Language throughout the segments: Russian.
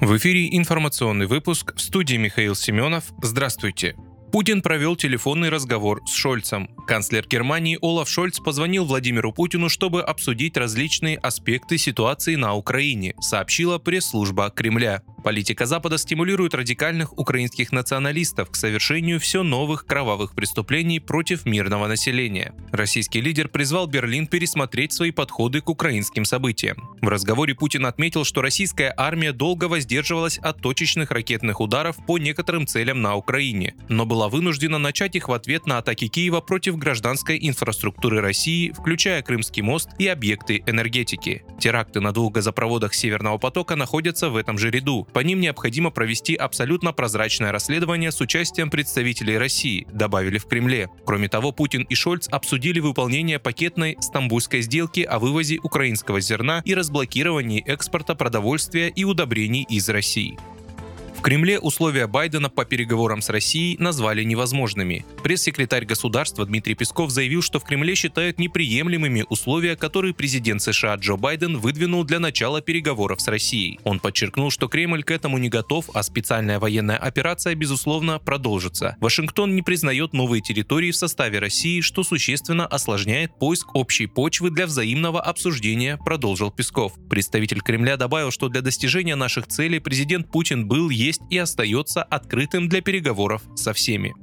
В эфире информационный выпуск в студии Михаил Семенов. Здравствуйте. Путин провел телефонный разговор с Шольцем. Канцлер Германии Олаф Шольц позвонил Владимиру Путину, чтобы обсудить различные аспекты ситуации на Украине, сообщила пресс-служба Кремля. Политика Запада стимулирует радикальных украинских националистов к совершению все новых кровавых преступлений против мирного населения. Российский лидер призвал Берлин пересмотреть свои подходы к украинским событиям. В разговоре Путин отметил, что российская армия долго воздерживалась от точечных ракетных ударов по некоторым целям на Украине, но была вынуждена начать их в ответ на атаки Киева против гражданской инфраструктуры России, включая Крымский мост и объекты энергетики. Теракты на двух газопроводах Северного потока находятся в этом же ряду. По ним необходимо провести абсолютно прозрачное расследование с участием представителей России, добавили в Кремле. Кроме того, Путин и Шольц обсудили выполнение пакетной стамбульской сделки о вывозе украинского зерна и разблокировании экспорта продовольствия и удобрений из России. В Кремле условия Байдена по переговорам с Россией назвали невозможными. Пресс-секретарь государства Дмитрий Песков заявил, что в Кремле считают неприемлемыми условия, которые президент США Джо Байден выдвинул для начала переговоров с Россией. Он подчеркнул, что Кремль к этому не готов, а специальная военная операция, безусловно, продолжится. Вашингтон не признает новые территории в составе России, что существенно осложняет поиск общей почвы для взаимного обсуждения, продолжил Песков. Представитель Кремля добавил, что для достижения наших целей президент Путин был, есть есть и остается открытым для переговоров со всеми.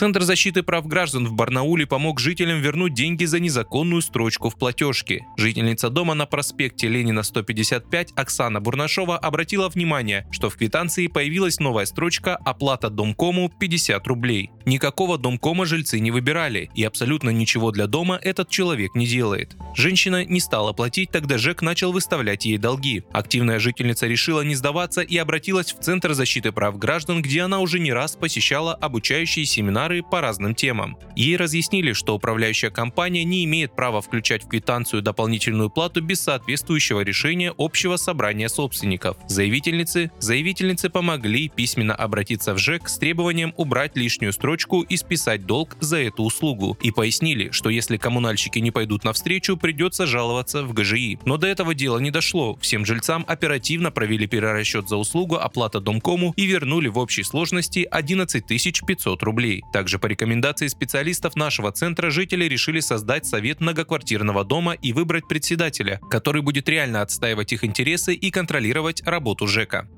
Центр защиты прав граждан в Барнауле помог жителям вернуть деньги за незаконную строчку в платежке. Жительница дома на проспекте Ленина 155 Оксана Бурнашова обратила внимание, что в квитанции появилась новая строчка «Оплата Домкому 50 рублей». Никакого Домкома жильцы не выбирали, и абсолютно ничего для дома этот человек не делает. Женщина не стала платить, тогда ЖЭК начал выставлять ей долги. Активная жительница решила не сдаваться и обратилась в Центр защиты прав граждан, где она уже не раз посещала обучающие семинары семинары по разным темам. Ей разъяснили, что управляющая компания не имеет права включать в квитанцию дополнительную плату без соответствующего решения общего собрания собственников. Заявительницы, заявительницы помогли письменно обратиться в ЖЭК с требованием убрать лишнюю строчку и списать долг за эту услугу. И пояснили, что если коммунальщики не пойдут навстречу, придется жаловаться в ГЖИ. Но до этого дела не дошло. Всем жильцам оперативно провели перерасчет за услугу оплата Домкому и вернули в общей сложности 11 500 рублей. Также по рекомендации специалистов нашего центра жители решили создать совет многоквартирного дома и выбрать председателя, который будет реально отстаивать их интересы и контролировать работу ЖЭКа.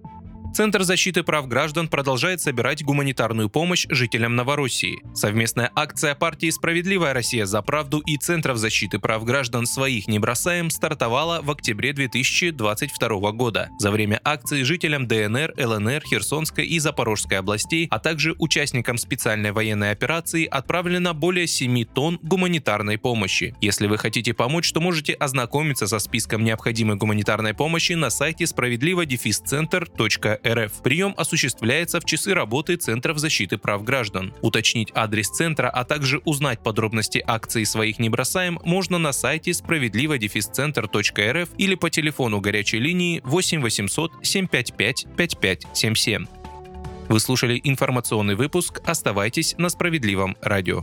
Центр защиты прав граждан продолжает собирать гуманитарную помощь жителям Новороссии. Совместная акция партии «Справедливая Россия за правду» и Центров защиты прав граждан «Своих не бросаем» стартовала в октябре 2022 года. За время акции жителям ДНР, ЛНР, Херсонской и Запорожской областей, а также участникам специальной военной операции отправлено более 7 тонн гуманитарной помощи. Если вы хотите помочь, то можете ознакомиться со списком необходимой гуманитарной помощи на сайте справедливо-центр.ру РФ. Прием осуществляется в часы работы Центров защиты прав граждан. Уточнить адрес центра, а также узнать подробности акции «Своих не бросаем» можно на сайте справедливо-центр.рф или по телефону горячей линии 8 800 755 5577. Вы слушали информационный выпуск. Оставайтесь на справедливом радио.